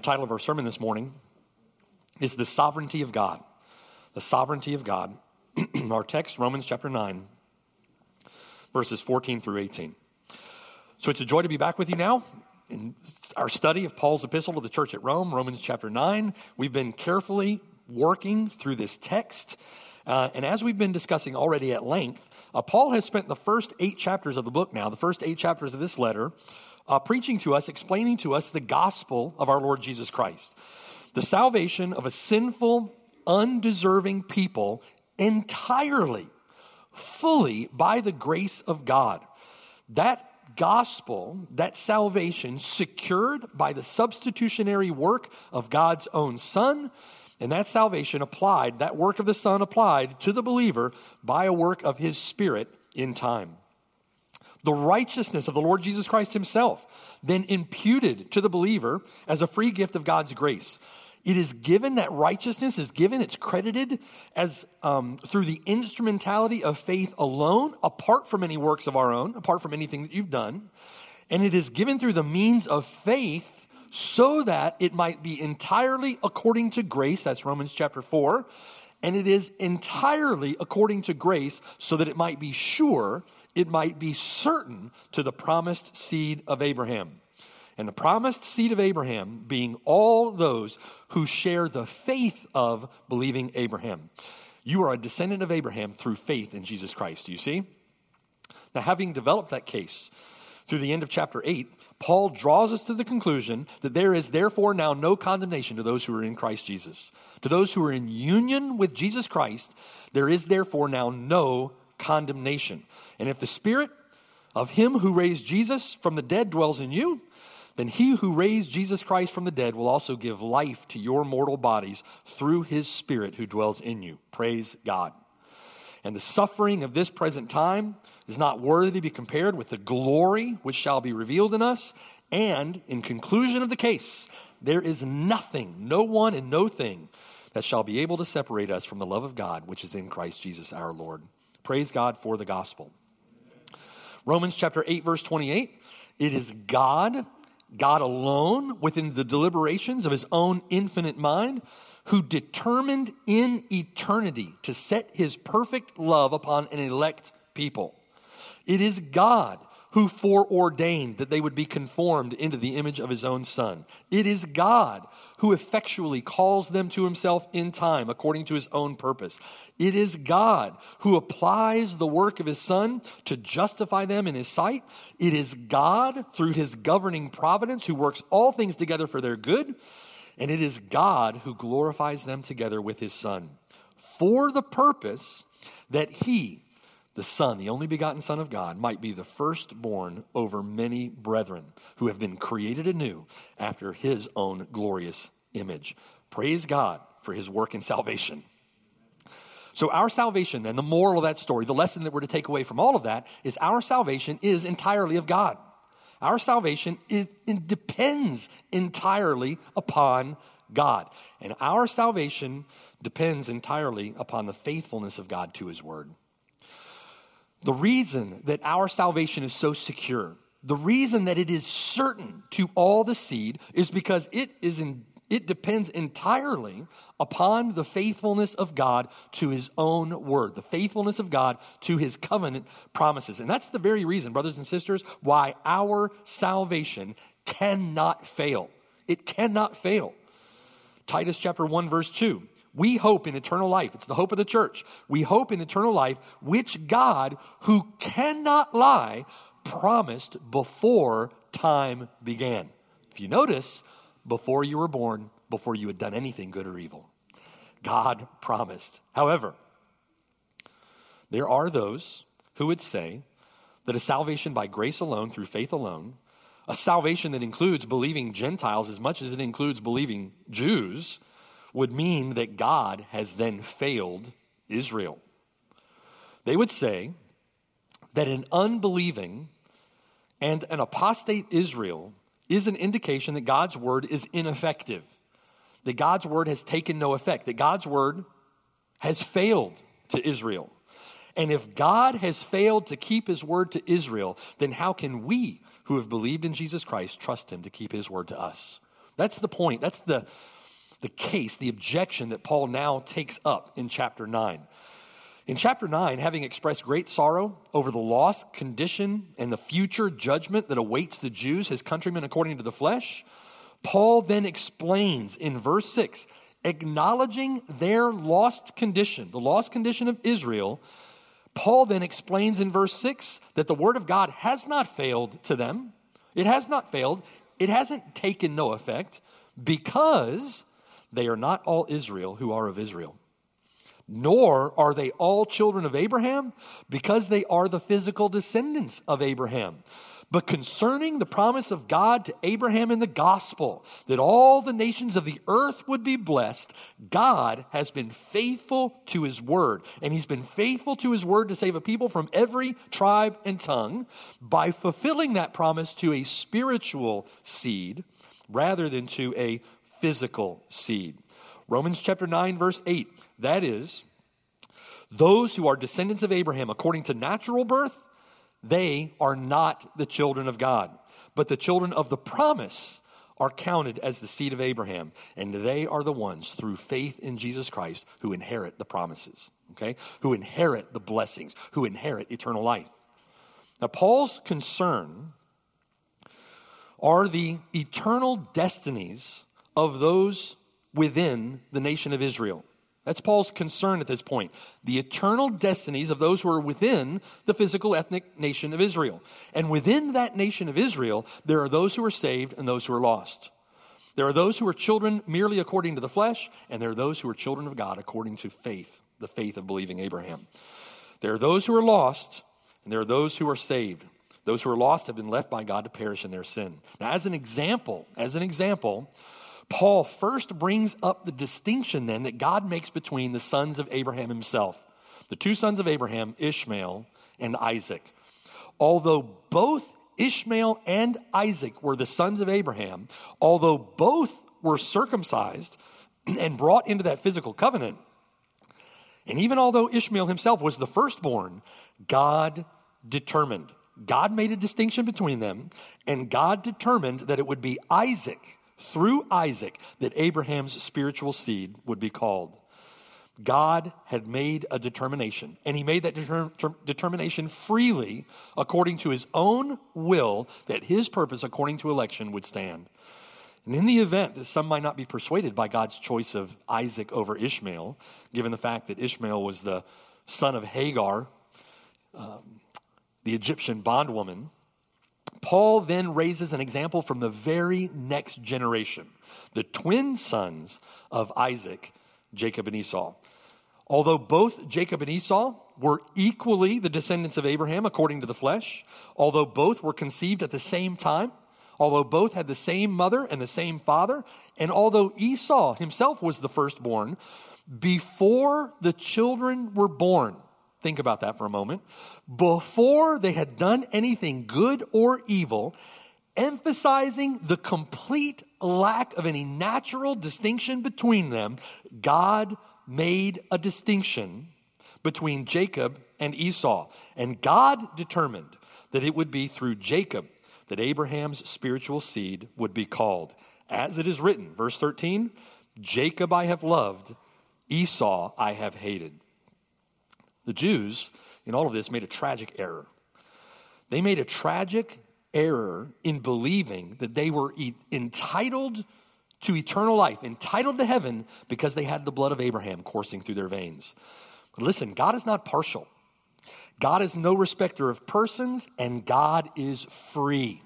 The title of our sermon this morning is The Sovereignty of God. The Sovereignty of God. our text, Romans chapter 9, verses 14 through 18. So it's a joy to be back with you now in our study of Paul's epistle to the church at Rome, Romans chapter 9. We've been carefully working through this text. Uh, and as we've been discussing already at length, uh, Paul has spent the first eight chapters of the book now, the first eight chapters of this letter, uh, preaching to us, explaining to us the gospel of our Lord Jesus Christ. The salvation of a sinful, undeserving people entirely, fully by the grace of God. That gospel, that salvation, secured by the substitutionary work of God's own Son, and that salvation applied, that work of the Son applied to the believer by a work of His Spirit in time the righteousness of the Lord Jesus Christ himself, then imputed to the believer as a free gift of God's grace. It is given, that righteousness is given, it's credited as um, through the instrumentality of faith alone, apart from any works of our own, apart from anything that you've done. And it is given through the means of faith so that it might be entirely according to grace. That's Romans chapter 4. And it is entirely according to grace so that it might be sure it might be certain to the promised seed of Abraham. And the promised seed of Abraham being all those who share the faith of believing Abraham. You are a descendant of Abraham through faith in Jesus Christ. Do you see? Now, having developed that case through the end of chapter 8, Paul draws us to the conclusion that there is therefore now no condemnation to those who are in Christ Jesus. To those who are in union with Jesus Christ, there is therefore now no condemnation. And if the spirit of him who raised Jesus from the dead dwells in you, then he who raised Jesus Christ from the dead will also give life to your mortal bodies through his spirit who dwells in you. Praise God. And the suffering of this present time is not worthy to be compared with the glory which shall be revealed in us. And in conclusion of the case, there is nothing, no one, and no thing that shall be able to separate us from the love of God which is in Christ Jesus our Lord. Praise God for the gospel. Romans chapter 8, verse 28 it is God, God alone, within the deliberations of his own infinite mind, who determined in eternity to set his perfect love upon an elect people. It is God who foreordained that they would be conformed into the image of his own Son. It is God who effectually calls them to himself in time according to his own purpose. It is God who applies the work of his Son to justify them in his sight. It is God through his governing providence who works all things together for their good. And it is God who glorifies them together with his Son for the purpose that he, the Son, the only begotten Son of God, might be the firstborn over many brethren who have been created anew after his own glorious image. Praise God for his work in salvation. So, our salvation, and the moral of that story, the lesson that we're to take away from all of that, is our salvation is entirely of God. Our salvation is, depends entirely upon God. And our salvation depends entirely upon the faithfulness of God to his word. The reason that our salvation is so secure, the reason that it is certain to all the seed, is because it is in, it depends entirely upon the faithfulness of God to his own word, the faithfulness of God to his covenant promises. And that's the very reason, brothers and sisters, why our salvation cannot fail. It cannot fail. Titus chapter 1 verse 2 we hope in eternal life. It's the hope of the church. We hope in eternal life, which God, who cannot lie, promised before time began. If you notice, before you were born, before you had done anything good or evil, God promised. However, there are those who would say that a salvation by grace alone, through faith alone, a salvation that includes believing Gentiles as much as it includes believing Jews would mean that God has then failed Israel. They would say that an unbelieving and an apostate Israel is an indication that God's word is ineffective, that God's word has taken no effect, that God's word has failed to Israel. And if God has failed to keep his word to Israel, then how can we who have believed in Jesus Christ trust him to keep his word to us? That's the point. That's the, the case, the objection that Paul now takes up in chapter 9. In chapter 9, having expressed great sorrow over the lost condition and the future judgment that awaits the Jews, his countrymen according to the flesh, Paul then explains in verse 6, acknowledging their lost condition, the lost condition of Israel, Paul then explains in verse 6 that the word of God has not failed to them. It has not failed. It hasn't taken no effect because they are not all Israel who are of Israel nor are they all children of Abraham, because they are the physical descendants of Abraham. But concerning the promise of God to Abraham in the gospel, that all the nations of the earth would be blessed, God has been faithful to his word. And he's been faithful to his word to save a people from every tribe and tongue by fulfilling that promise to a spiritual seed rather than to a physical seed. Romans chapter 9, verse 8. That is, those who are descendants of Abraham according to natural birth, they are not the children of God. But the children of the promise are counted as the seed of Abraham, and they are the ones through faith in Jesus Christ who inherit the promises, okay? Who inherit the blessings, who inherit eternal life. Now, Paul's concern are the eternal destinies of those within the nation of Israel. That's Paul's concern at this point. The eternal destinies of those who are within the physical ethnic nation of Israel. And within that nation of Israel, there are those who are saved and those who are lost. There are those who are children merely according to the flesh, and there are those who are children of God according to faith, the faith of believing Abraham. There are those who are lost, and there are those who are saved. Those who are lost have been left by God to perish in their sin. Now, as an example, as an example, Paul first brings up the distinction then that God makes between the sons of Abraham himself, the two sons of Abraham, Ishmael and Isaac. Although both Ishmael and Isaac were the sons of Abraham, although both were circumcised and brought into that physical covenant, and even although Ishmael himself was the firstborn, God determined. God made a distinction between them, and God determined that it would be Isaac through Isaac that Abraham's spiritual seed would be called. God had made a determination, and he made that deter- determination freely according to his own will that his purpose, according to election, would stand. And in the event that some might not be persuaded by God's choice of Isaac over Ishmael, given the fact that Ishmael was the son of Hagar, um, the Egyptian bondwoman, Paul then raises an example from the very next generation, the twin sons of Isaac, Jacob and Esau. Although both Jacob and Esau were equally the descendants of Abraham according to the flesh, although both were conceived at the same time, although both had the same mother and the same father, and although Esau himself was the firstborn, before the children were born, Think about that for a moment. Before they had done anything good or evil, emphasizing the complete lack of any natural distinction between them, God made a distinction between Jacob and Esau. And God determined that it would be through Jacob that Abraham's spiritual seed would be called. As it is written, verse 13 Jacob I have loved, Esau I have hated. The Jews, in all of this, made a tragic error. They made a tragic error in believing that they were e- entitled to eternal life, entitled to heaven because they had the blood of Abraham coursing through their veins. But listen, God is not partial. God is no respecter of persons, and God is free.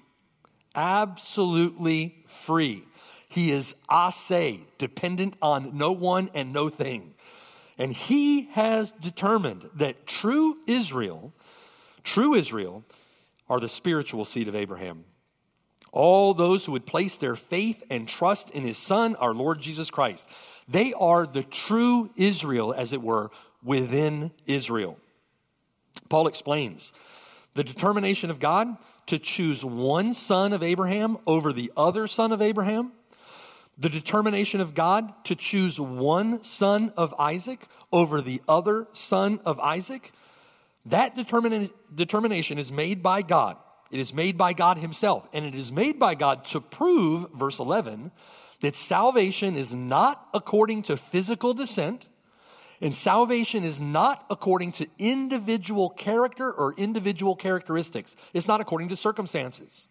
Absolutely free. He is a se, dependent on no one and no thing. And he has determined that true Israel, true Israel, are the spiritual seed of Abraham. all those who would place their faith and trust in his Son, our Lord Jesus Christ. They are the true Israel, as it were, within Israel. Paul explains the determination of God to choose one son of Abraham over the other son of Abraham, the determination of God to choose one son of Isaac over the other son of Isaac, that determina- determination is made by God. It is made by God Himself, and it is made by God to prove, verse 11, that salvation is not according to physical descent, and salvation is not according to individual character or individual characteristics. It's not according to circumstances.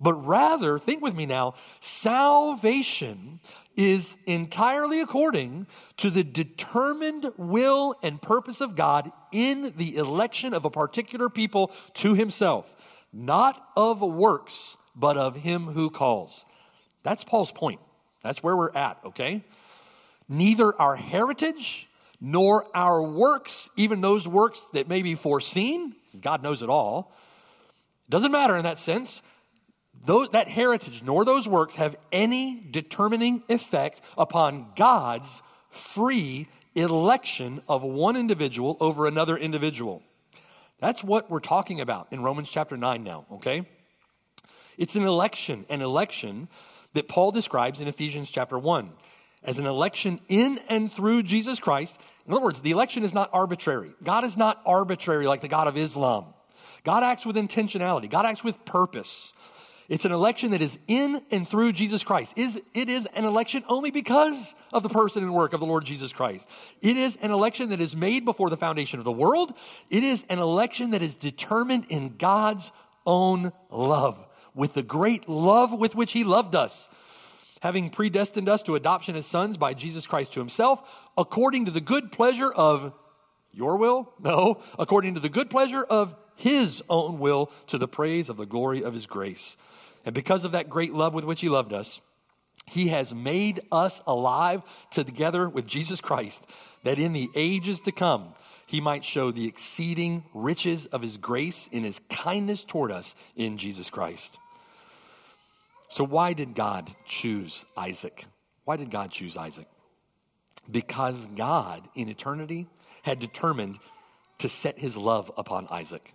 But rather, think with me now, salvation is entirely according to the determined will and purpose of God in the election of a particular people to himself, not of works, but of him who calls. That's Paul's point. That's where we're at, okay? Neither our heritage nor our works, even those works that may be foreseen, God knows it all, doesn't matter in that sense. Those, that heritage nor those works have any determining effect upon God's free election of one individual over another individual. That's what we're talking about in Romans chapter 9 now, okay? It's an election, an election that Paul describes in Ephesians chapter 1 as an election in and through Jesus Christ. In other words, the election is not arbitrary. God is not arbitrary like the God of Islam. God acts with intentionality, God acts with purpose. It's an election that is in and through Jesus Christ. It is an election only because of the person and work of the Lord Jesus Christ. It is an election that is made before the foundation of the world. It is an election that is determined in God's own love, with the great love with which He loved us having predestined us to adoption as sons by Jesus Christ to himself, according to the good pleasure of your will? No, according to the good pleasure of his own will, to the praise of the glory of his grace. And because of that great love with which he loved us, he has made us alive together with Jesus Christ, that in the ages to come, he might show the exceeding riches of his grace in his kindness toward us in Jesus Christ. So, why did God choose Isaac? Why did God choose Isaac? Because God, in eternity, had determined to set his love upon Isaac.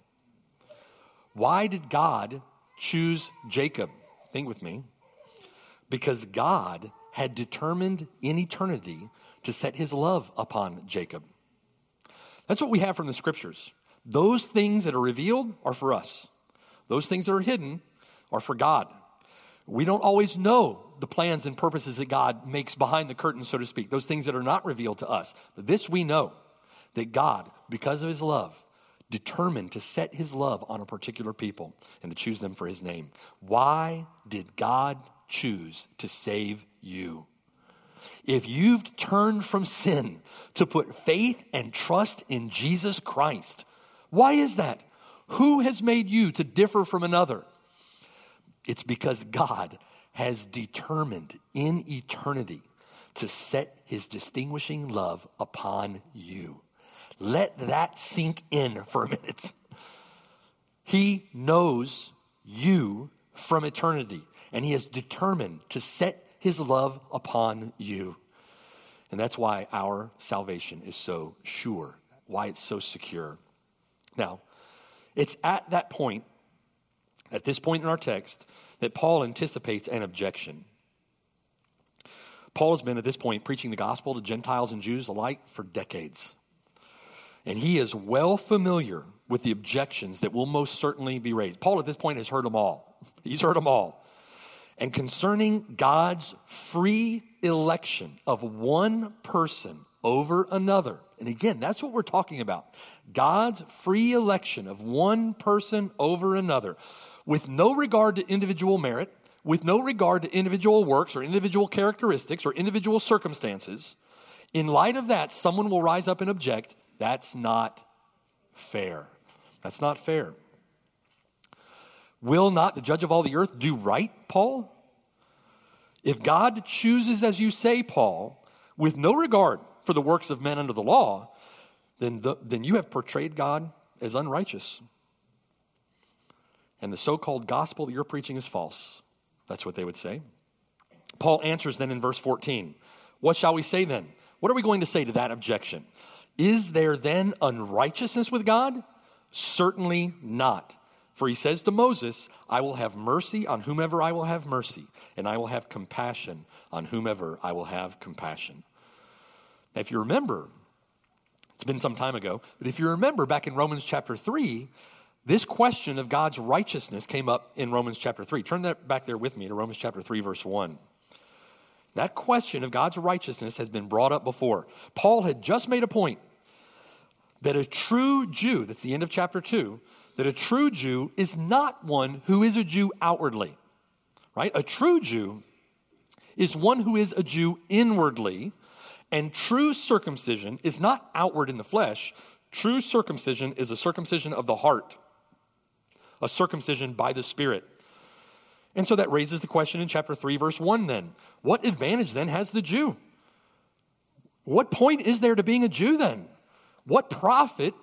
Why did God choose Jacob? Think with me. Because God had determined in eternity to set his love upon Jacob. That's what we have from the scriptures. Those things that are revealed are for us, those things that are hidden are for God. We don't always know the plans and purposes that God makes behind the curtain, so to speak, those things that are not revealed to us. But this we know that God, because of his love, determined to set his love on a particular people and to choose them for his name. Why did God choose to save you? If you've turned from sin to put faith and trust in Jesus Christ, why is that? Who has made you to differ from another? It's because God has determined in eternity to set his distinguishing love upon you. Let that sink in for a minute. He knows you from eternity, and he has determined to set his love upon you. And that's why our salvation is so sure, why it's so secure. Now, it's at that point at this point in our text that Paul anticipates an objection. Paul has been at this point preaching the gospel to Gentiles and Jews alike for decades. And he is well familiar with the objections that will most certainly be raised. Paul at this point has heard them all. He's heard them all. And concerning God's free election of one person over another, and again, that's what we're talking about God's free election of one person over another with no regard to individual merit, with no regard to individual works or individual characteristics or individual circumstances, in light of that, someone will rise up and object that's not fair. That's not fair. Will not the judge of all the earth do right, Paul? If God chooses, as you say, Paul, with no regard for the works of men under the law, then, the, then you have portrayed God as unrighteous. and the so called gospel that you're preaching is false. That's what they would say. Paul answers then in verse 14 What shall we say then? What are we going to say to that objection? Is there then unrighteousness with God? Certainly not. For he says to Moses, I will have mercy on whomever I will have mercy, and I will have compassion on whomever I will have compassion. Now, if you remember, it's been some time ago, but if you remember back in Romans chapter 3, this question of God's righteousness came up in Romans chapter 3. Turn that back there with me to Romans chapter 3, verse 1. That question of God's righteousness has been brought up before. Paul had just made a point that a true Jew, that's the end of chapter 2, that a true Jew is not one who is a Jew outwardly, right? A true Jew is one who is a Jew inwardly, and true circumcision is not outward in the flesh. True circumcision is a circumcision of the heart, a circumcision by the Spirit. And so that raises the question in chapter 3, verse 1 then. What advantage then has the Jew? What point is there to being a Jew then? What profit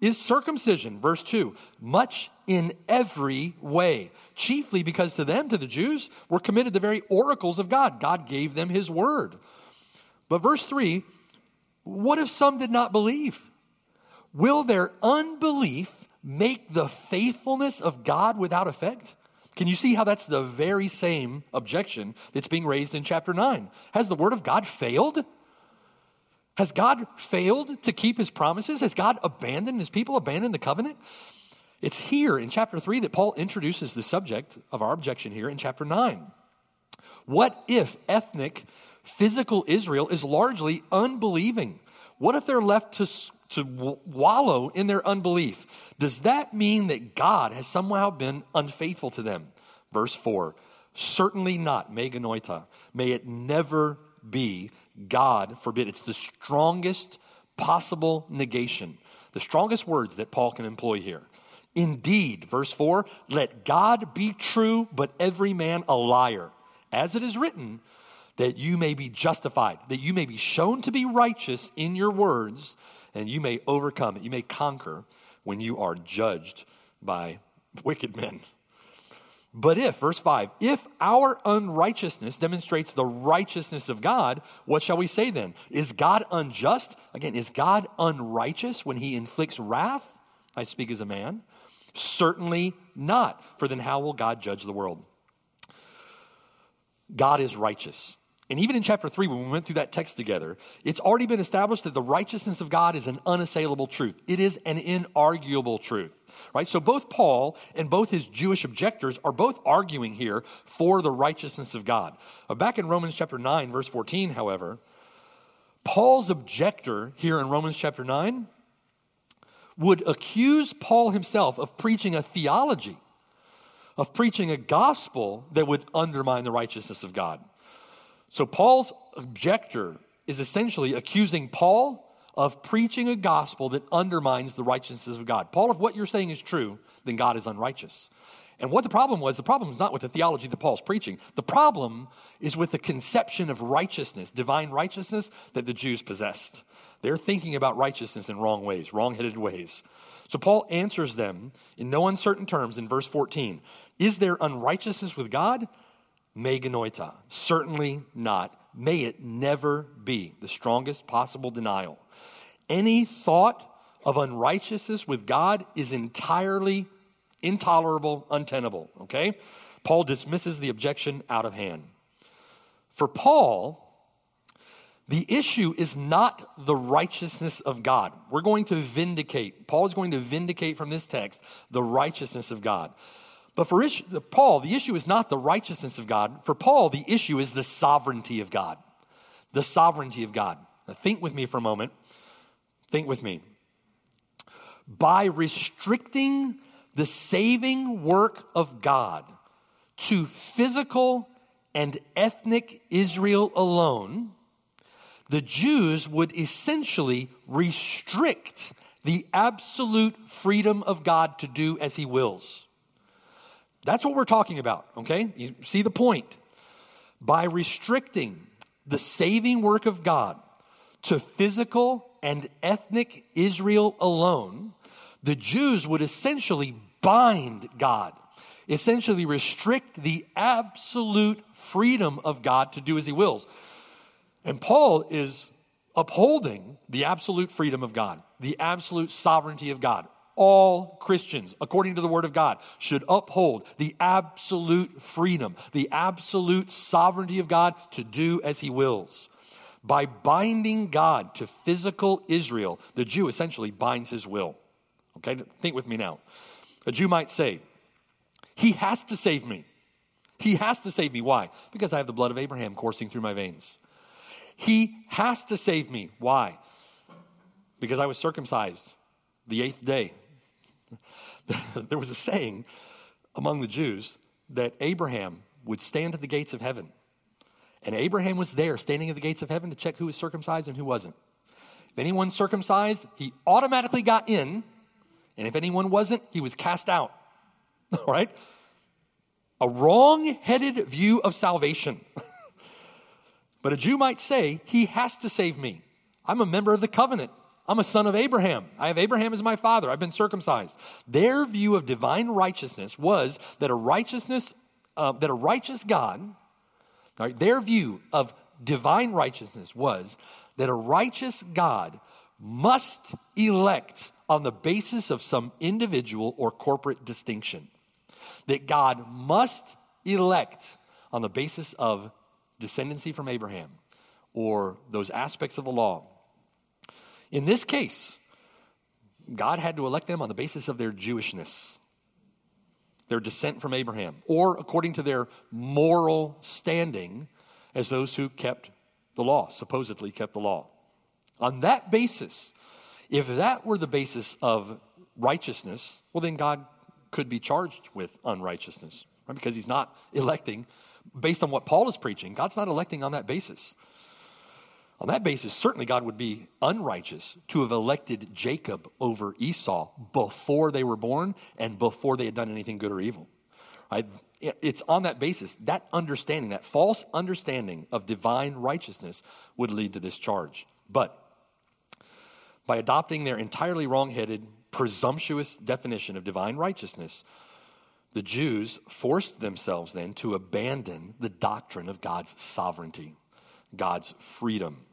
is circumcision? Verse 2 much in every way, chiefly because to them, to the Jews, were committed the very oracles of God. God gave them his word. But verse 3 what if some did not believe? Will their unbelief make the faithfulness of God without effect? Can you see how that's the very same objection that's being raised in chapter 9? Has the word of God failed? Has God failed to keep his promises? Has God abandoned his people, abandoned the covenant? It's here in chapter 3 that Paul introduces the subject of our objection here in chapter 9. What if ethnic, physical Israel is largely unbelieving? What if they're left to, to wallow in their unbelief? Does that mean that God has somehow been unfaithful to them? Verse 4 Certainly not, meganoita. May it never be God forbid. It's the strongest possible negation, the strongest words that Paul can employ here. Indeed, verse 4 let God be true, but every man a liar, as it is written, that you may be justified, that you may be shown to be righteous in your words, and you may overcome you may conquer when you are judged by wicked men. But if, verse 5, if our unrighteousness demonstrates the righteousness of God, what shall we say then? Is God unjust? Again, is God unrighteous when he inflicts wrath? I speak as a man. Certainly not. For then how will God judge the world? God is righteous. And even in chapter 3, when we went through that text together, it's already been established that the righteousness of God is an unassailable truth. It is an inarguable truth, right? So both Paul and both his Jewish objectors are both arguing here for the righteousness of God. Uh, back in Romans chapter 9, verse 14, however, Paul's objector here in Romans chapter 9 would accuse Paul himself of preaching a theology, of preaching a gospel that would undermine the righteousness of God. So Paul's objector is essentially accusing Paul of preaching a gospel that undermines the righteousness of God. Paul, if what you're saying is true, then God is unrighteous. And what the problem was, the problem is not with the theology that Paul's preaching. The problem is with the conception of righteousness, divine righteousness that the Jews possessed. They're thinking about righteousness in wrong ways, wrong headed ways. So Paul answers them in no uncertain terms in verse 14 Is there unrighteousness with God? Meganoita. Certainly not. May it never be. The strongest possible denial. Any thought of unrighteousness with God is entirely intolerable, untenable. Okay? Paul dismisses the objection out of hand. For Paul, the issue is not the righteousness of God. We're going to vindicate, Paul is going to vindicate from this text the righteousness of God. But for Paul, the issue is not the righteousness of God. For Paul, the issue is the sovereignty of God. The sovereignty of God. Now, think with me for a moment. Think with me. By restricting the saving work of God to physical and ethnic Israel alone, the Jews would essentially restrict the absolute freedom of God to do as he wills. That's what we're talking about, okay? You see the point. By restricting the saving work of God to physical and ethnic Israel alone, the Jews would essentially bind God essentially restrict the absolute freedom of God to do as he wills. And Paul is upholding the absolute freedom of God, the absolute sovereignty of God. All Christians, according to the Word of God, should uphold the absolute freedom, the absolute sovereignty of God to do as He wills. By binding God to physical Israel, the Jew essentially binds his will. Okay, think with me now. A Jew might say, He has to save me. He has to save me. Why? Because I have the blood of Abraham coursing through my veins. He has to save me. Why? Because I was circumcised the eighth day. there was a saying among the Jews that Abraham would stand at the gates of heaven. And Abraham was there standing at the gates of heaven to check who was circumcised and who wasn't. If anyone circumcised, he automatically got in. And if anyone wasn't, he was cast out. All right? A wrong headed view of salvation. But a Jew might say, He has to save me. I'm a member of the covenant. I'm a son of Abraham. I have Abraham as my father. I've been circumcised. Their view of divine righteousness was that a righteousness, uh, that a righteous God, right, their view of divine righteousness was that a righteous God must elect on the basis of some individual or corporate distinction. That God must elect on the basis of descendancy from Abraham or those aspects of the law. In this case, God had to elect them on the basis of their Jewishness, their descent from Abraham, or according to their moral standing as those who kept the law, supposedly kept the law. On that basis, if that were the basis of righteousness, well, then God could be charged with unrighteousness, right? Because he's not electing based on what Paul is preaching, God's not electing on that basis. On that basis, certainly God would be unrighteous to have elected Jacob over Esau before they were born and before they had done anything good or evil. Right? It's on that basis, that understanding, that false understanding of divine righteousness would lead to this charge. But by adopting their entirely wrong headed, presumptuous definition of divine righteousness, the Jews forced themselves then to abandon the doctrine of God's sovereignty, God's freedom.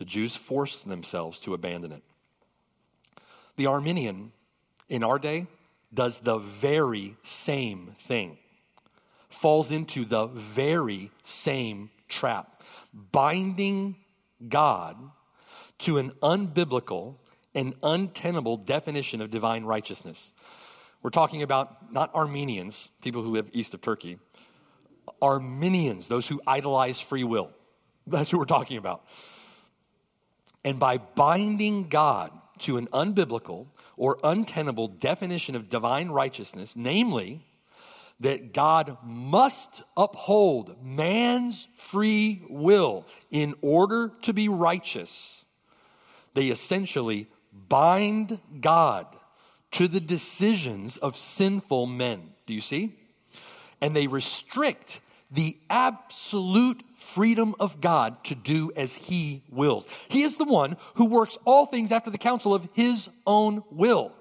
The Jews forced themselves to abandon it. The Arminian in our day does the very same thing, falls into the very same trap, binding God to an unbiblical and untenable definition of divine righteousness. We're talking about not Armenians, people who live east of Turkey, Arminians, those who idolize free will. That's who we're talking about. And by binding God to an unbiblical or untenable definition of divine righteousness, namely, that God must uphold man's free will in order to be righteous, they essentially bind God to the decisions of sinful men. Do you see? And they restrict the absolute freedom of God to do as he wills. He is the one who works all things after the counsel of his own will.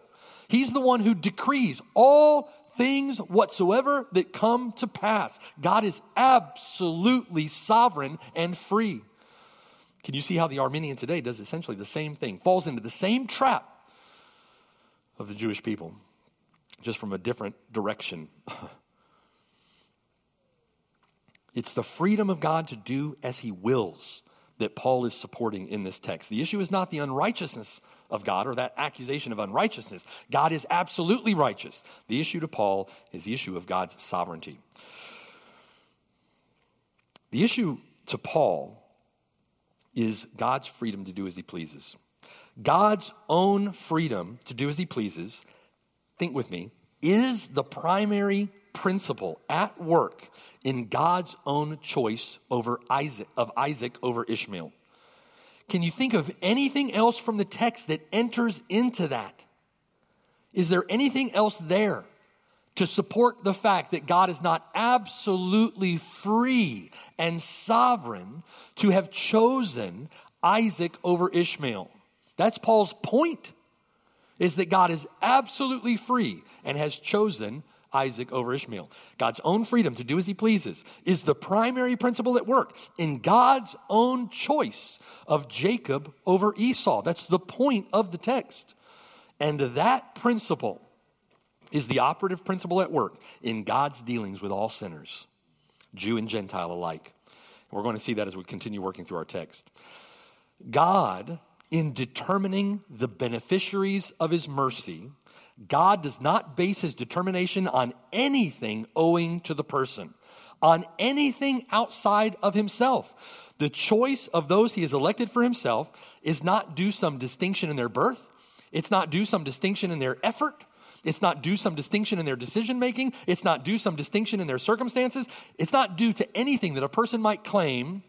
He's the one who decrees all things whatsoever that come to pass. God is absolutely sovereign and free. Can you see how the Arminian today does essentially the same thing, falls into the same trap of the Jewish people, just from a different direction. it's the freedom of God to do as he wills that Paul is supporting in this text. The issue is not the unrighteousness of God or that accusation of unrighteousness. God is absolutely righteous. The issue to Paul is the issue of God's sovereignty. The issue to Paul is God's freedom to do as he pleases. God's own freedom to do as he pleases, think with me, is the primary principle at work in God's own choice over Isaac of Isaac over Ishmael. Can you think of anything else from the text that enters into that? Is there anything else there to support the fact that God is not absolutely free and sovereign to have chosen Isaac over Ishmael? That's Paul's point, is that God is absolutely free and has chosen Isaac over Ishmael. God's own freedom to do as he pleases is the primary principle at work in God's own choice of Jacob over Esau. That's the point of the text. And that principle is the operative principle at work in God's dealings with all sinners, Jew and Gentile alike. We're going to see that as we continue working through our text. God, in determining the beneficiaries of his mercy, God does not base his determination on anything owing to the person, on anything outside of himself. The choice of those he has elected for himself is not due some distinction in their birth, it's not due some distinction in their effort. It's not due some distinction in their decision making. It's not due some distinction in their circumstances. It's not due to anything that a person might claim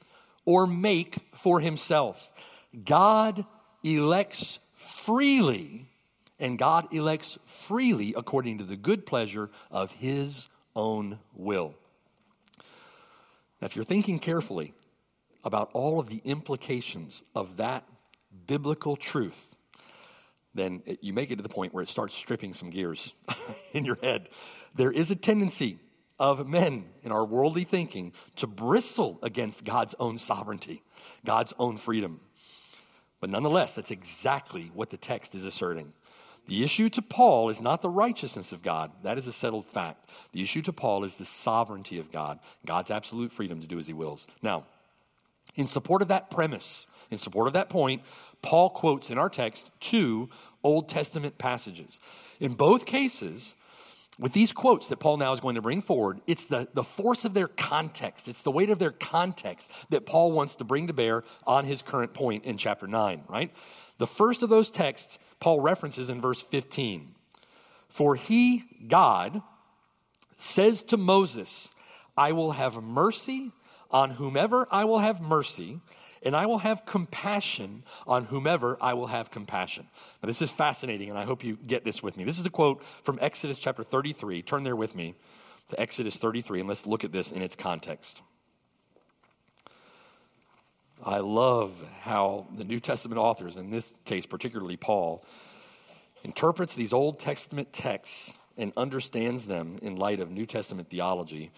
or make for himself. God elects freely and God elects freely according to the good pleasure of his own will. Now, if you're thinking carefully about all of the implications of that biblical truth, then it, you make it to the point where it starts stripping some gears in your head. There is a tendency of men in our worldly thinking to bristle against God's own sovereignty, God's own freedom. But nonetheless, that's exactly what the text is asserting. The issue to Paul is not the righteousness of God. That is a settled fact. The issue to Paul is the sovereignty of God, God's absolute freedom to do as he wills. Now, in support of that premise, in support of that point, Paul quotes in our text two Old Testament passages. In both cases, with these quotes that Paul now is going to bring forward, it's the, the force of their context, it's the weight of their context that Paul wants to bring to bear on his current point in chapter 9, right? The first of those texts Paul references in verse 15. For he, God, says to Moses, I will have mercy on whomever I will have mercy, and I will have compassion on whomever I will have compassion. Now, this is fascinating, and I hope you get this with me. This is a quote from Exodus chapter 33. Turn there with me to Exodus 33, and let's look at this in its context. I love how the New Testament authors, in this case, particularly Paul, interprets these Old Testament texts and understands them in light of New Testament theology.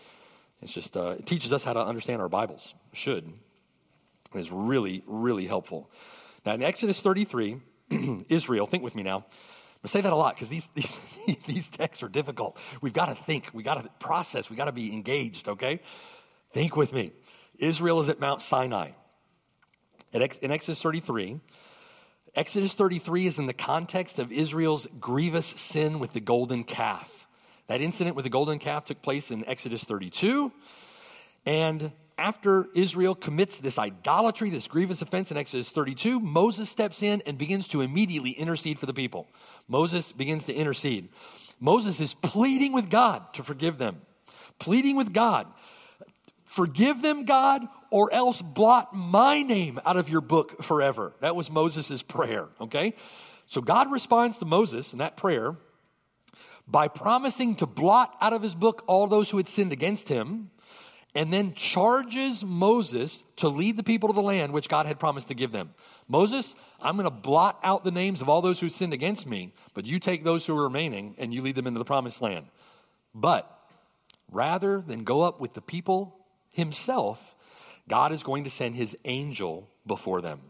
It's just, uh, it teaches us how to understand our Bibles. Should. And it's really, really helpful. Now, in Exodus 33, Israel, think with me now. I say that a lot because these, these, these texts are difficult. We've got to think, we've got to process, we've got to be engaged, okay? Think with me. Israel is at Mount Sinai. In Exodus 33, Exodus 33 is in the context of Israel's grievous sin with the golden calf. That incident with the golden calf took place in Exodus 32. And after Israel commits this idolatry, this grievous offense in Exodus 32, Moses steps in and begins to immediately intercede for the people. Moses begins to intercede. Moses is pleading with God to forgive them, pleading with God, forgive them, God, or else blot my name out of your book forever. That was Moses' prayer, okay? So God responds to Moses in that prayer by promising to blot out of his book all those who had sinned against him, and then charges Moses to lead the people to the land which God had promised to give them. Moses, I'm going to blot out the names of all those who sinned against me, but you take those who are remaining and you lead them into the promised land. But rather than go up with the people himself, God is going to send his angel before them.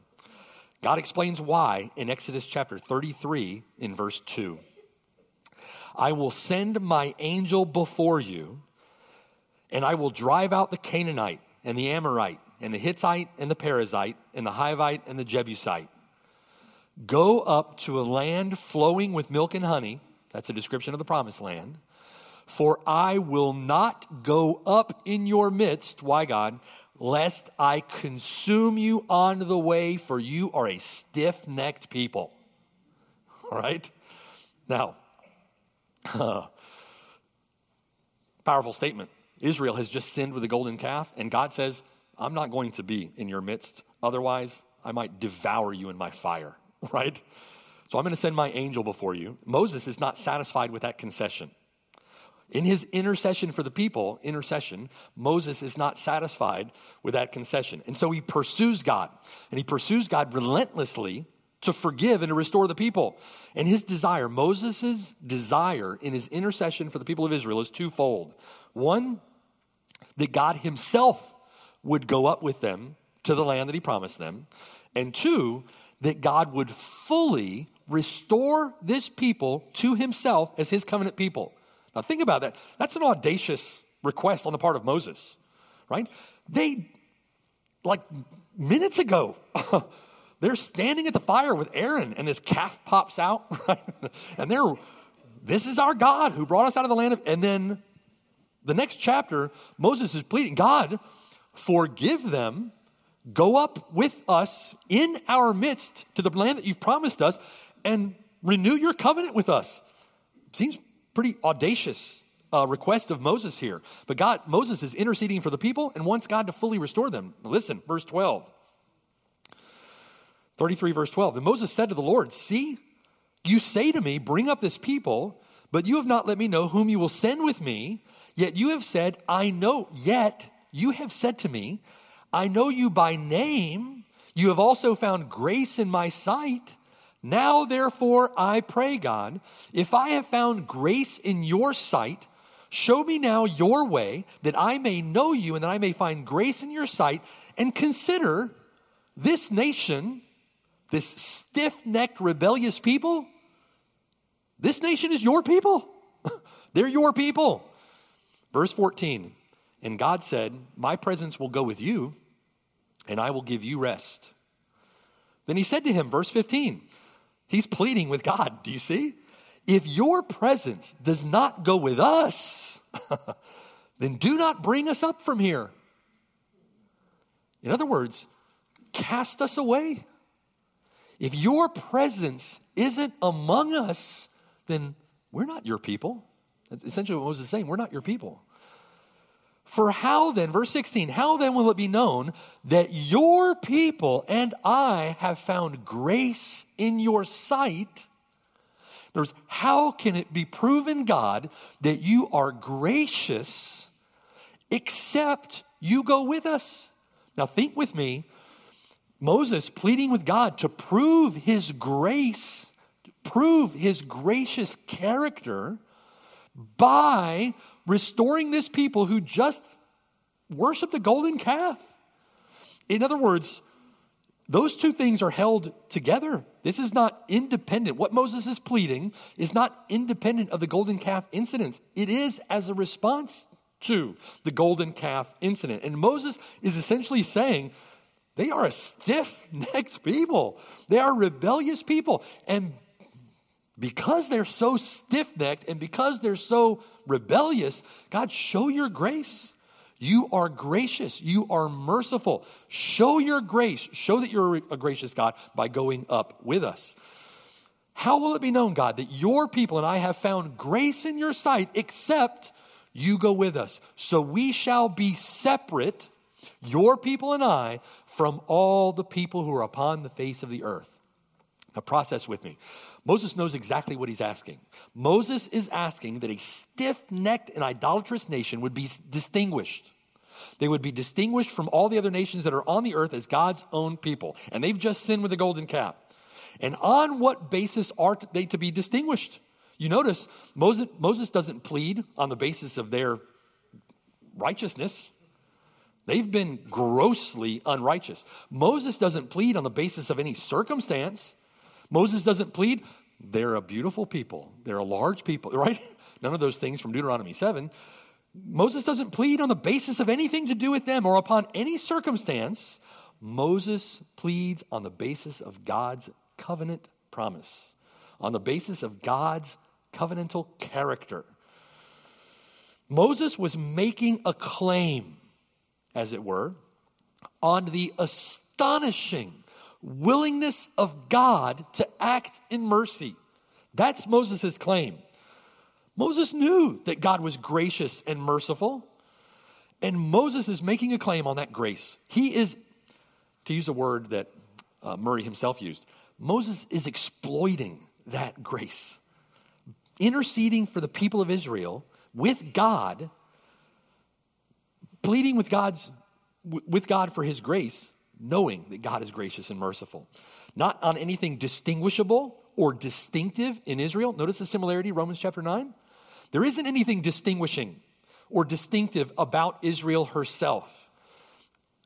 God explains why in Exodus chapter 33, in verse 2. I will send my angel before you, and I will drive out the Canaanite and the Amorite and the Hittite and the Perizzite and the Hivite and the Jebusite. Go up to a land flowing with milk and honey. That's a description of the promised land. For I will not go up in your midst. Why, God? lest I consume you on the way, for you are a stiff necked people. All right? Now, powerful statement. Israel has just sinned with the golden calf, and God says, I'm not going to be in your midst. Otherwise, I might devour you in my fire, right? So I'm going to send my angel before you. Moses is not satisfied with that concession. In his intercession for the people, intercession, Moses is not satisfied with that concession. And so he pursues God. And he pursues God relentlessly to forgive and to restore the people. And his desire, Moses' desire in his intercession for the people of Israel is twofold. One, that God himself would go up with them to the land that he promised them. And two, that God would fully restore this people to himself as his covenant people. Now, think about that. That's an audacious request on the part of Moses, right? They, like minutes ago, they're standing at the fire with Aaron, and this calf pops out, right? And they're, this is our God who brought us out of the land of, and then the next chapter, Moses is pleading, God, forgive them, go up with us in our midst to the land that you've promised us, and renew your covenant with us. Seems pretty audacious uh, request of Moses here. But God, Moses is interceding for the people and wants God to fully restore them. Listen, verse 12. 33, verse 12. And Moses said to the Lord, See, you say to me, Bring up this people, but you have not let me know whom you will send with me. Yet you have said, I know, yet you have said to me, I know you by name. You have also found grace in my sight. Now, therefore, I pray, God, if I have found grace in your sight, show me now your way, that I may know you and that I may find grace in your sight, and consider this nation, this stiff necked, rebellious people. This nation is your people. They're your people. Verse 14 And God said, My presence will go with you, and I will give you rest. Then he said to him, verse 15, He's pleading with God. Do you see? If your presence does not go with us, then do not bring us up from here. In other words, cast us away. If your presence isn't among us, then we're not your people. That's essentially what Moses is saying. We're not your people. For how then, verse 16, how then will it be known that your people and I have found grace in your sight? There's how can it be proven, God, that you are gracious except you go with us? Now, think with me. Moses pleading with God to prove his grace, prove his gracious character by restoring this people who just worship the golden calf. In other words, those two things are held together. This is not independent. What Moses is pleading is not independent of the golden calf incidents. It is as a response to the golden calf incident. And Moses is essentially saying, they are a stiff necked people. They are rebellious people. And because they're so stiff necked and because they're so rebellious, God, show your grace. You are gracious. You are merciful. Show your grace. Show that you're a gracious God by going up with us. How will it be known, God, that your people and I have found grace in your sight except you go with us? So we shall be separate, your people and I, from all the people who are upon the face of the earth. Now, process with me. Moses knows exactly what he's asking. Moses is asking that a stiff necked and idolatrous nation would be distinguished. They would be distinguished from all the other nations that are on the earth as God's own people. And they've just sinned with the golden calf. And on what basis are they to be distinguished? You notice Moses, Moses doesn't plead on the basis of their righteousness. They've been grossly unrighteous. Moses doesn't plead on the basis of any circumstance. Moses doesn't plead, they're a beautiful people, they're a large people, right? None of those things from Deuteronomy 7. Moses doesn't plead on the basis of anything to do with them or upon any circumstance. Moses pleads on the basis of God's covenant promise, on the basis of God's covenantal character. Moses was making a claim, as it were, on the astonishing willingness of God to act in mercy. That's Moses' claim. Moses knew that God was gracious and merciful, and Moses is making a claim on that grace. He is, to use a word that uh, Murray himself used, Moses is exploiting that grace, interceding for the people of Israel with God, pleading with God's with God for his grace knowing that God is gracious and merciful. Not on anything distinguishable or distinctive in Israel. Notice the similarity, Romans chapter 9. There isn't anything distinguishing or distinctive about Israel herself.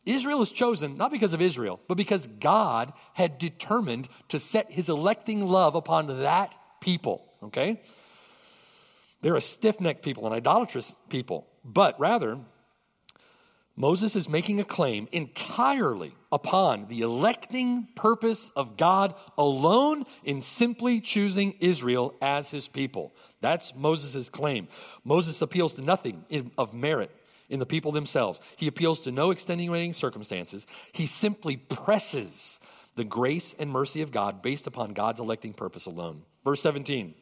Israel is chosen not because of Israel, but because God had determined to set his electing love upon that people, okay? They're a stiff necked people, an idolatrous people, but rather, Moses is making a claim entirely upon the electing purpose of God alone in simply choosing Israel as his people. That's Moses' claim. Moses appeals to nothing of merit in the people themselves, he appeals to no extenuating circumstances. He simply presses the grace and mercy of God based upon God's electing purpose alone. Verse 17.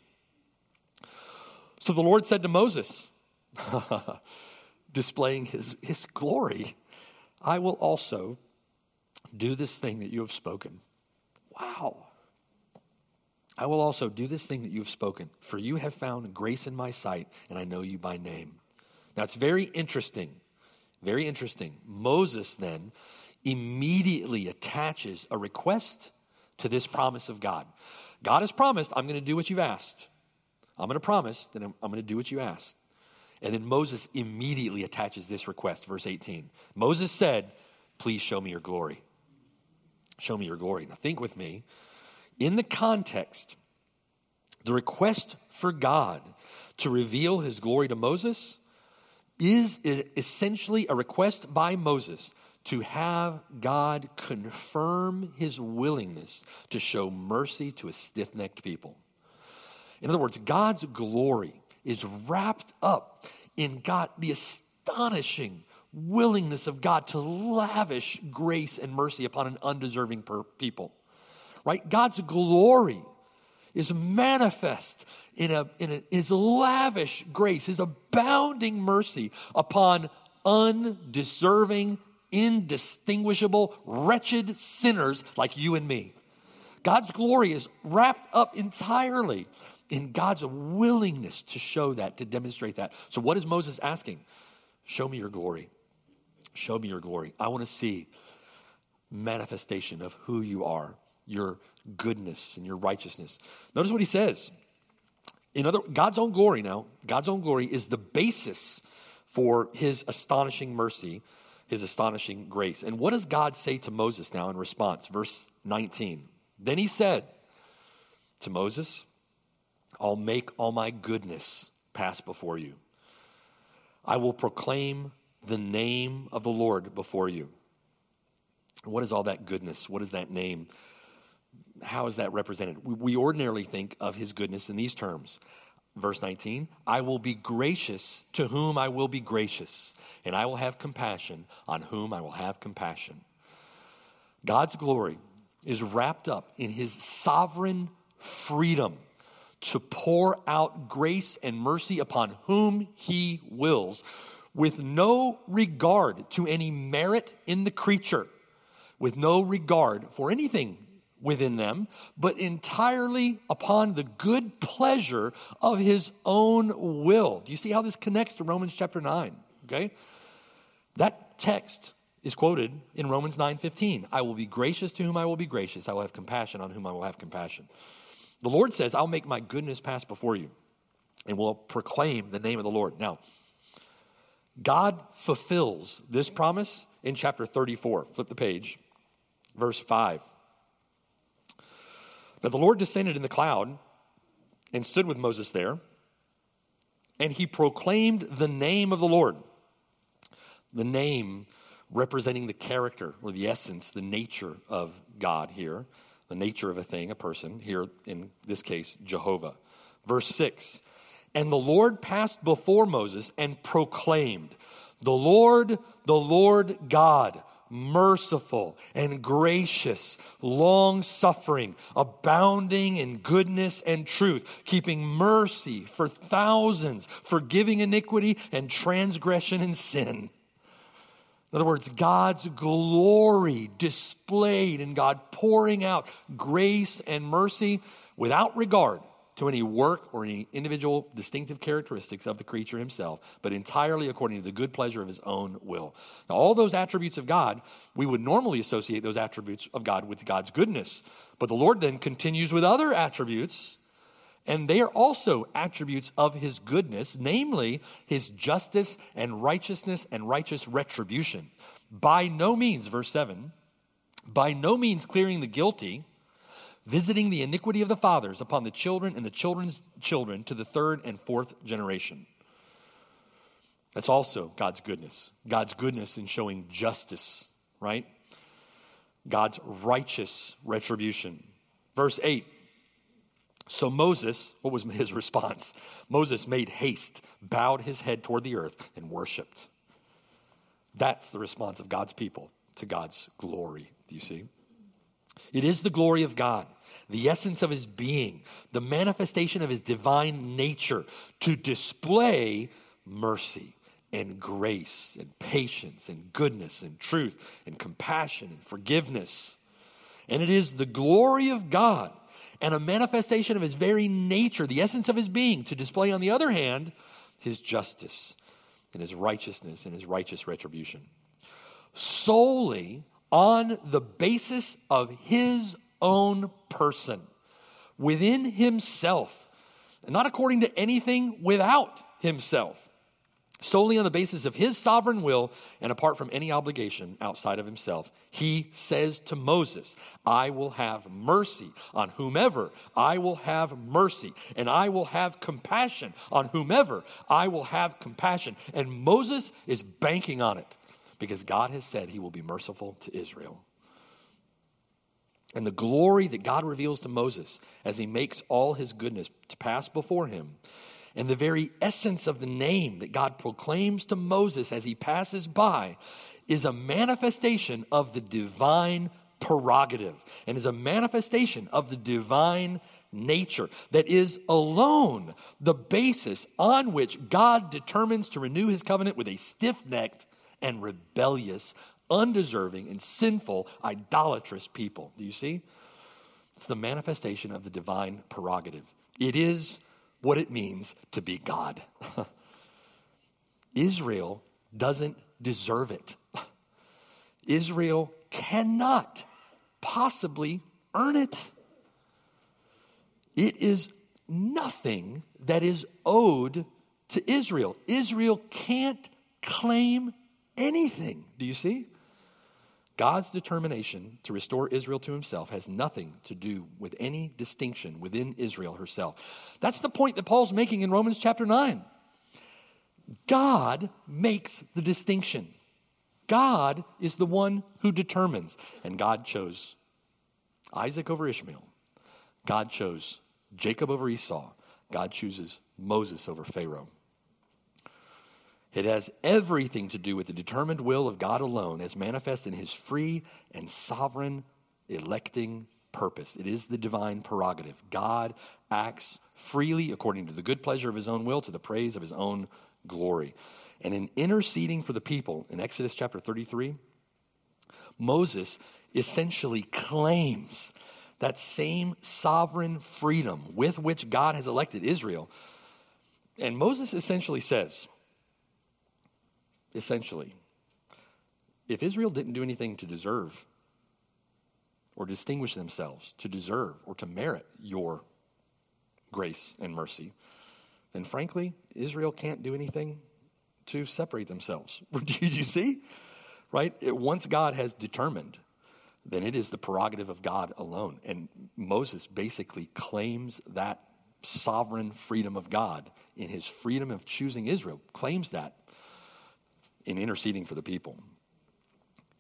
So the Lord said to Moses, displaying his, his glory, I will also do this thing that you have spoken. Wow. I will also do this thing that you have spoken, for you have found grace in my sight, and I know you by name. Now it's very interesting. Very interesting. Moses then immediately attaches a request to this promise of God. God has promised, I'm going to do what you've asked. I'm going to promise that I'm, I'm going to do what you asked. And then Moses immediately attaches this request, verse 18. Moses said, Please show me your glory. Show me your glory. Now, think with me. In the context, the request for God to reveal his glory to Moses is essentially a request by Moses to have God confirm his willingness to show mercy to a stiff necked people. In other words, God's glory is wrapped up in God, the astonishing willingness of God to lavish grace and mercy upon an undeserving people. Right? God's glory is manifest in, a, in a, his lavish grace, his abounding mercy upon undeserving, indistinguishable, wretched sinners like you and me. God's glory is wrapped up entirely in God's willingness to show that, to demonstrate that. So, what is Moses asking? Show me your glory. Show me your glory. I want to see manifestation of who you are, your goodness and your righteousness. Notice what he says. In other God's own glory now, God's own glory is the basis for his astonishing mercy, his astonishing grace. And what does God say to Moses now in response? Verse 19. Then he said to Moses, I'll make all my goodness pass before you. I will proclaim the name of the Lord before you. What is all that goodness? What is that name? How is that represented? We ordinarily think of his goodness in these terms. Verse 19, I will be gracious to whom I will be gracious, and I will have compassion on whom I will have compassion. God's glory is wrapped up in his sovereign freedom to pour out grace and mercy upon whom he wills, with no regard to any merit in the creature, with no regard for anything within them, but entirely upon the good pleasure of his own will. Do you see how this connects to Romans chapter 9? Okay? That text is quoted in Romans 9:15. I will be gracious to whom I will be gracious. I will have compassion on whom I will have compassion. The Lord says, I'll make my goodness pass before you and will proclaim the name of the Lord. Now, God fulfills this promise in chapter 34. Flip the page, verse 5. Now, the Lord descended in the cloud and stood with Moses there, and he proclaimed the name of the Lord. The name representing the character or the essence, the nature of God here the nature of a thing, a person, here in this case, Jehovah. Verse 6 And the Lord passed before Moses and proclaimed, The Lord, the Lord God, merciful and gracious, long suffering, abounding in goodness and truth, keeping mercy for thousands, forgiving iniquity and transgression and sin in other words, God's glory displayed and God pouring out grace and mercy without regard to any work or any individual distinctive characteristics of the creature himself, but entirely according to the good pleasure of his own will. Now, all those attributes of God, we would normally associate those attributes of God with God's goodness. But the Lord then continues with other attributes, and they are also attributes of his goodness, namely his justice and righteousness and righteous retribution. By no means, verse 7, by no means clearing the guilty visiting the iniquity of the fathers upon the children and the children's children to the third and fourth generation. That's also God's goodness. God's goodness in showing justice, right? God's righteous retribution. Verse 8. So Moses, what was his response? Moses made haste, bowed his head toward the earth, and worshiped. That's the response of God's people to God's glory. Do you see? It is the glory of God, the essence of his being, the manifestation of his divine nature to display mercy and grace and patience and goodness and truth and compassion and forgiveness. And it is the glory of God and a manifestation of his very nature, the essence of his being, to display, on the other hand, his justice and his righteousness and his righteous retribution. Solely on the basis of his own person, within himself, and not according to anything without himself, solely on the basis of his sovereign will and apart from any obligation outside of himself. He says to Moses, I will have mercy on whomever I will have mercy, and I will have compassion on whomever I will have compassion. And Moses is banking on it because God has said he will be merciful to Israel. And the glory that God reveals to Moses as he makes all his goodness to pass before him, and the very essence of the name that God proclaims to Moses as he passes by, is a manifestation of the divine prerogative and is a manifestation of the divine nature that is alone the basis on which God determines to renew his covenant with a stiff necked and rebellious, undeserving, and sinful, idolatrous people. Do you see? It's the manifestation of the divine prerogative. It is what it means to be God. Israel doesn't deserve it. Israel cannot possibly earn it. It is nothing that is owed to Israel. Israel can't claim anything. Do you see? God's determination to restore Israel to himself has nothing to do with any distinction within Israel herself. That's the point that Paul's making in Romans chapter 9. God makes the distinction. God is the one who determines. And God chose Isaac over Ishmael. God chose Jacob over Esau. God chooses Moses over Pharaoh. It has everything to do with the determined will of God alone as manifest in his free and sovereign electing purpose. It is the divine prerogative. God acts freely according to the good pleasure of his own will to the praise of his own glory. And in interceding for the people in Exodus chapter 33, Moses essentially claims that same sovereign freedom with which God has elected Israel. And Moses essentially says, essentially. If Israel didn't do anything to deserve or distinguish themselves, to deserve or to merit your grace and mercy, then frankly, Israel can't do anything to separate themselves. Do you see? Right? It, once God has determined, then it is the prerogative of God alone. And Moses basically claims that sovereign freedom of God in his freedom of choosing Israel, claims that in interceding for the people.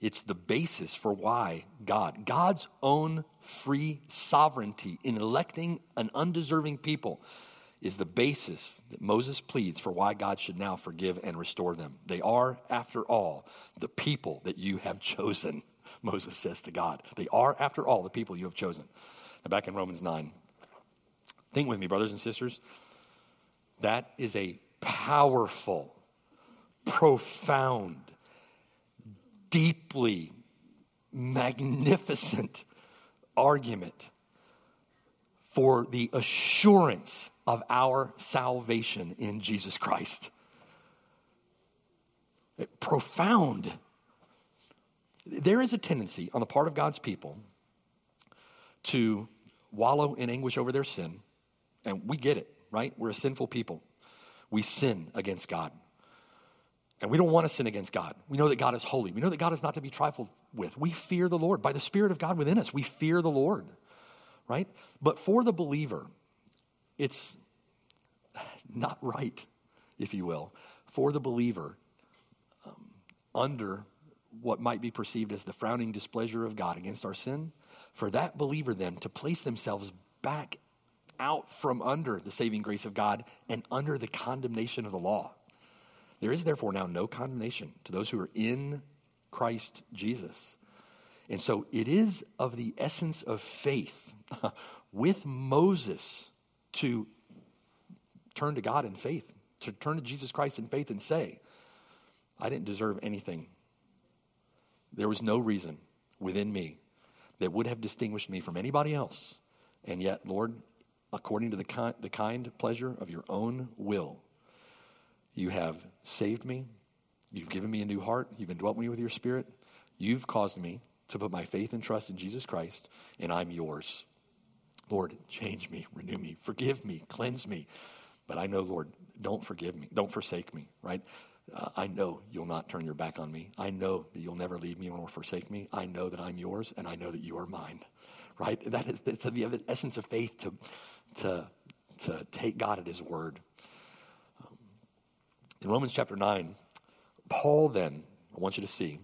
It's the basis for why God, God's own free sovereignty in electing an undeserving people, is the basis that Moses pleads for why God should now forgive and restore them. They are, after all, the people that you have chosen, Moses says to God. They are, after all, the people you have chosen. Now, back in Romans 9, think with me, brothers and sisters. That is a powerful profound, deeply magnificent argument for the assurance of our salvation in Jesus Christ. Profound. There is a tendency on the part of God's people to wallow in anguish over their sin, and we get it, right? We're a sinful people. We sin against God. And we don't want to sin against God. We know that God is holy. We know that God is not to be trifled with. We fear the Lord. By the Spirit of God within us, we fear the Lord, right? But for the believer, it's not right, if you will, for the believer um, under what might be perceived as the frowning displeasure of God against our sin, for that believer then to place themselves back out from under the saving grace of God and under the condemnation of the law. There is therefore now no condemnation to those who are in Christ Jesus. And so it is of the essence of faith with Moses to turn to God in faith, to turn to Jesus Christ in faith and say, I didn't deserve anything. There was no reason within me that would have distinguished me from anybody else. And yet, Lord, according to the kind, the kind pleasure of your own will, you have saved me. You've given me a new heart. You've indwelt me with your spirit. You've caused me to put my faith and trust in Jesus Christ, and I'm yours. Lord, change me, renew me, forgive me, cleanse me. But I know, Lord, don't forgive me, don't forsake me, right? Uh, I know you'll not turn your back on me. I know that you'll never leave me or forsake me. I know that I'm yours, and I know that you are mine, right? That is that's the essence of faith to, to, to take God at his word. In Romans chapter 9, Paul then, I want you to see,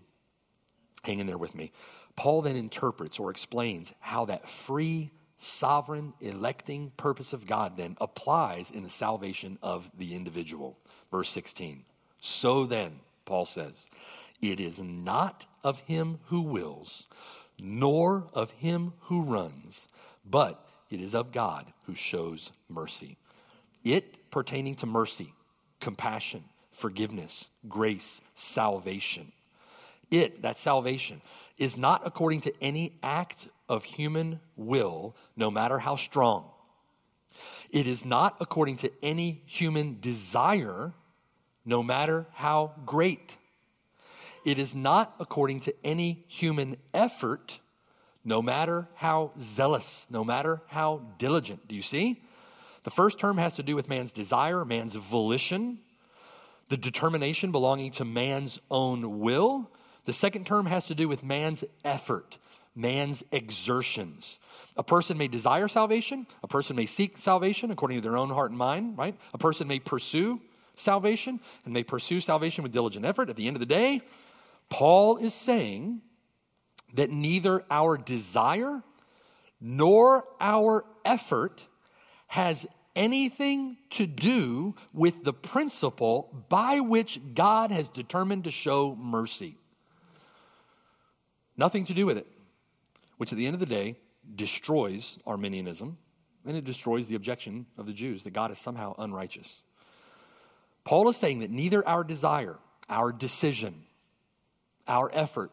hang in there with me. Paul then interprets or explains how that free sovereign electing purpose of God then applies in the salvation of the individual. Verse 16. So then, Paul says, it is not of him who wills, nor of him who runs, but it is of God who shows mercy. It pertaining to mercy, compassion, forgiveness, grace, salvation. It, that salvation, is not according to any act of human will, no matter how strong. It is not according to any human desire, no matter how great. It is not according to any human effort, no matter how zealous, no matter how diligent. Do you see? The first term has to do with man's desire, man's volition, the determination belonging to man's own will. The second term has to do with man's effort, man's exertions. A person may desire salvation, a person may seek salvation according to their own heart and mind, right? A person may pursue salvation and may pursue salvation with diligent effort. At the end of the day, Paul is saying that neither our desire nor our effort has anything to do with the principle by which God has determined to show mercy. Nothing to do with it, which at the end of the day destroys Arminianism and it destroys the objection of the Jews that God is somehow unrighteous. Paul is saying that neither our desire, our decision, our effort,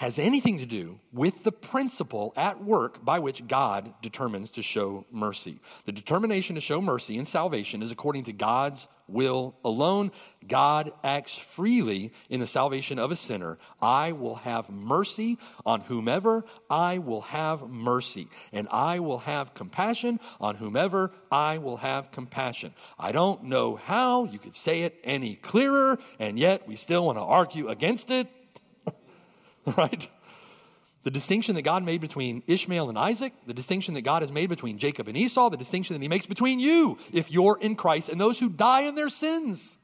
has anything to do with the principle at work by which God determines to show mercy. The determination to show mercy in salvation is according to God's will alone. God acts freely in the salvation of a sinner. I will have mercy on whomever I will have mercy, and I will have compassion on whomever I will have compassion. I don't know how you could say it any clearer, and yet we still want to argue against it. right? The distinction that God made between Ishmael and Isaac, the distinction that God has made between Jacob and Esau, the distinction that He makes between you, if you're in Christ, and those who die in their sins,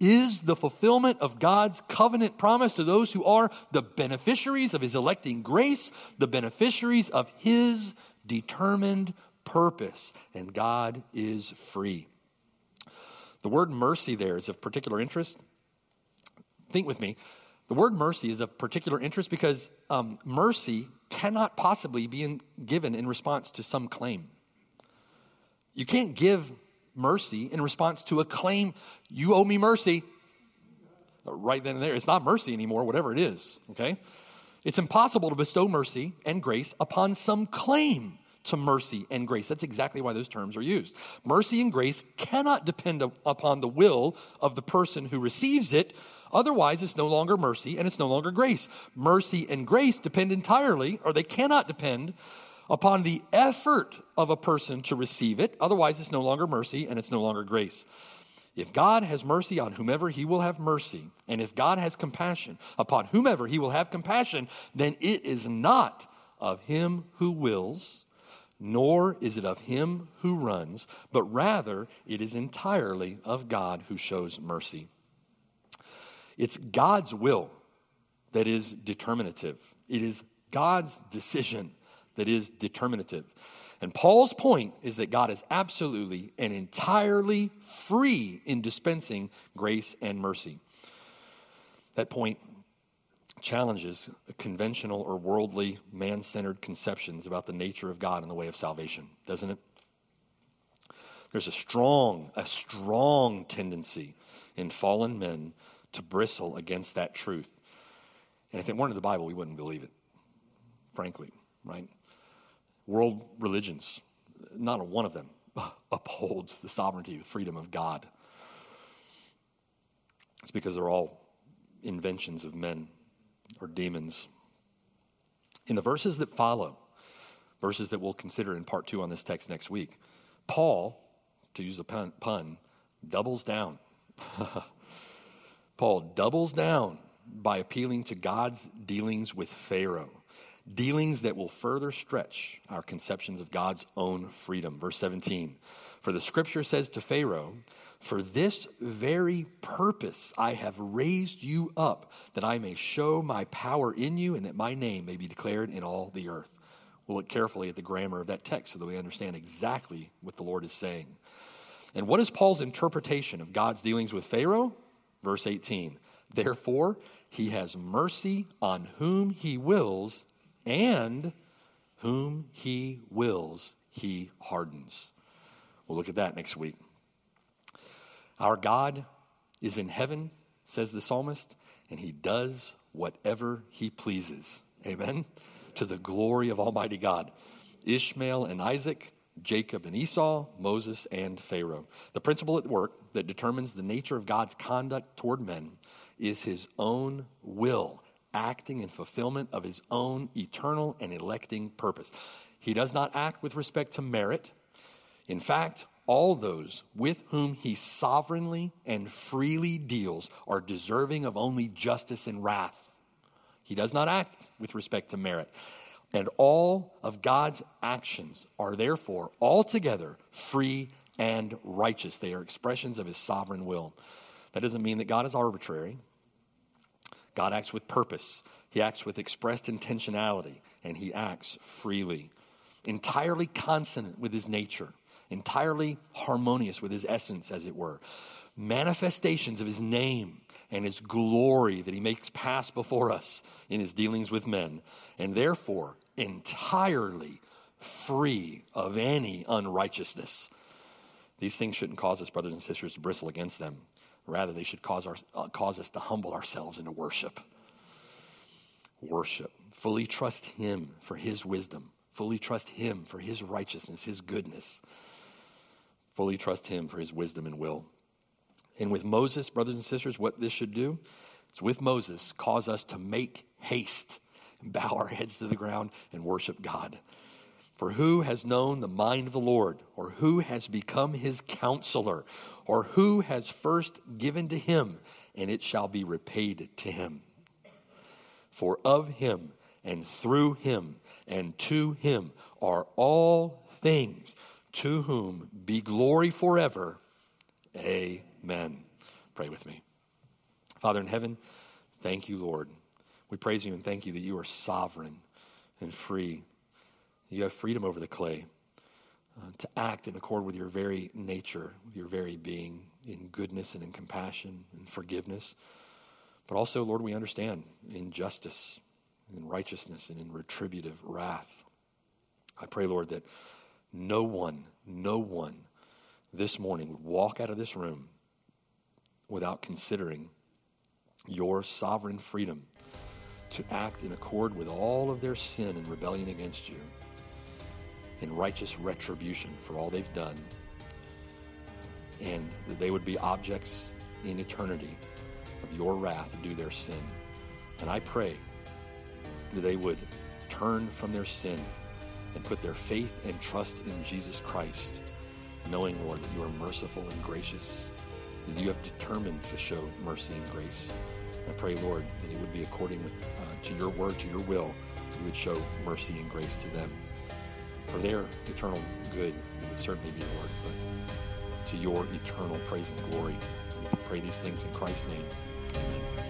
is the fulfillment of God's covenant promise to those who are the beneficiaries of His electing grace, the beneficiaries of His determined purpose. And God is free. The word mercy there is of particular interest. Think with me. The word mercy is of particular interest because um, mercy cannot possibly be in, given in response to some claim. You can't give mercy in response to a claim, you owe me mercy. Right then and there. It's not mercy anymore, whatever it is, okay? It's impossible to bestow mercy and grace upon some claim to mercy and grace. That's exactly why those terms are used. Mercy and grace cannot depend upon the will of the person who receives it. Otherwise, it's no longer mercy and it's no longer grace. Mercy and grace depend entirely, or they cannot depend upon the effort of a person to receive it. Otherwise, it's no longer mercy and it's no longer grace. If God has mercy on whomever, he will have mercy. And if God has compassion upon whomever, he will have compassion, then it is not of him who wills, nor is it of him who runs, but rather it is entirely of God who shows mercy. It's God's will that is determinative, it is God's decision that is determinative. And Paul's point is that God is absolutely and entirely free in dispensing grace and mercy. That point challenges conventional or worldly man centered conceptions about the nature of God and the way of salvation, doesn't it? There's a strong, a strong tendency in fallen men to bristle against that truth. And if it weren't in the Bible, we wouldn't believe it, frankly, right? World religions, not one of them upholds the sovereignty, the freedom of God. It's because they're all inventions of men or demons. In the verses that follow, verses that we'll consider in part two on this text next week, Paul, to use a pun, pun doubles down. Paul doubles down by appealing to God's dealings with Pharaoh, dealings that will further stretch our conceptions of God's own freedom. Verse 17 For the scripture says to Pharaoh, for this very purpose I have raised you up, that I may show my power in you and that my name may be declared in all the earth. We'll look carefully at the grammar of that text so that we understand exactly what the Lord is saying. And what is Paul's interpretation of God's dealings with Pharaoh? Verse 18 Therefore, he has mercy on whom he wills, and whom he wills, he hardens. We'll look at that next week. Our God is in heaven, says the psalmist, and he does whatever he pleases. Amen? To the glory of Almighty God. Ishmael and Isaac, Jacob and Esau, Moses and Pharaoh. The principle at work that determines the nature of God's conduct toward men is his own will, acting in fulfillment of his own eternal and electing purpose. He does not act with respect to merit. In fact, all those with whom he sovereignly and freely deals are deserving of only justice and wrath. He does not act with respect to merit. And all of God's actions are therefore altogether free and righteous. They are expressions of his sovereign will. That doesn't mean that God is arbitrary. God acts with purpose, he acts with expressed intentionality, and he acts freely, entirely consonant with his nature entirely harmonious with his essence, as it were. Manifestations of his name and his glory that he makes pass before us in his dealings with men, and therefore entirely free of any unrighteousness. These things shouldn't cause us, brothers and sisters, to bristle against them. Rather, they should cause, our, uh, cause us to humble ourselves into worship. Worship. Fully trust Him for His wisdom. Fully trust Him for His righteousness, His goodness. Fully trust Him for His wisdom and will. And with Moses, brothers and sisters, what this should do is with Moses cause us to make haste bow our heads to the ground and worship God. For who has known the mind of the Lord, or who has become his counselor, or who has first given to him, and it shall be repaid to him? For of him, and through him, and to him are all things to whom be glory forever. Amen. Pray with me. Father in heaven, thank you, Lord. We praise you and thank you that you are sovereign and free. You have freedom over the clay uh, to act in accord with your very nature, with your very being, in goodness and in compassion and forgiveness. But also, Lord, we understand in justice, and in righteousness, and in retributive wrath. I pray, Lord, that no one, no one this morning would walk out of this room without considering your sovereign freedom to act in accord with all of their sin and rebellion against you. in righteous retribution for all they've done, and that they would be objects in eternity of your wrath due their sin. And I pray that they would turn from their sin and put their faith and trust in Jesus Christ, knowing, Lord, that you are merciful and gracious, that you have determined to show mercy and grace. I pray, Lord, that it would be according uh, to your word, to your will, you would show mercy and grace to them. For their eternal good, it would certainly be, Lord, but to your eternal praise and glory. We pray these things in Christ's name. Amen.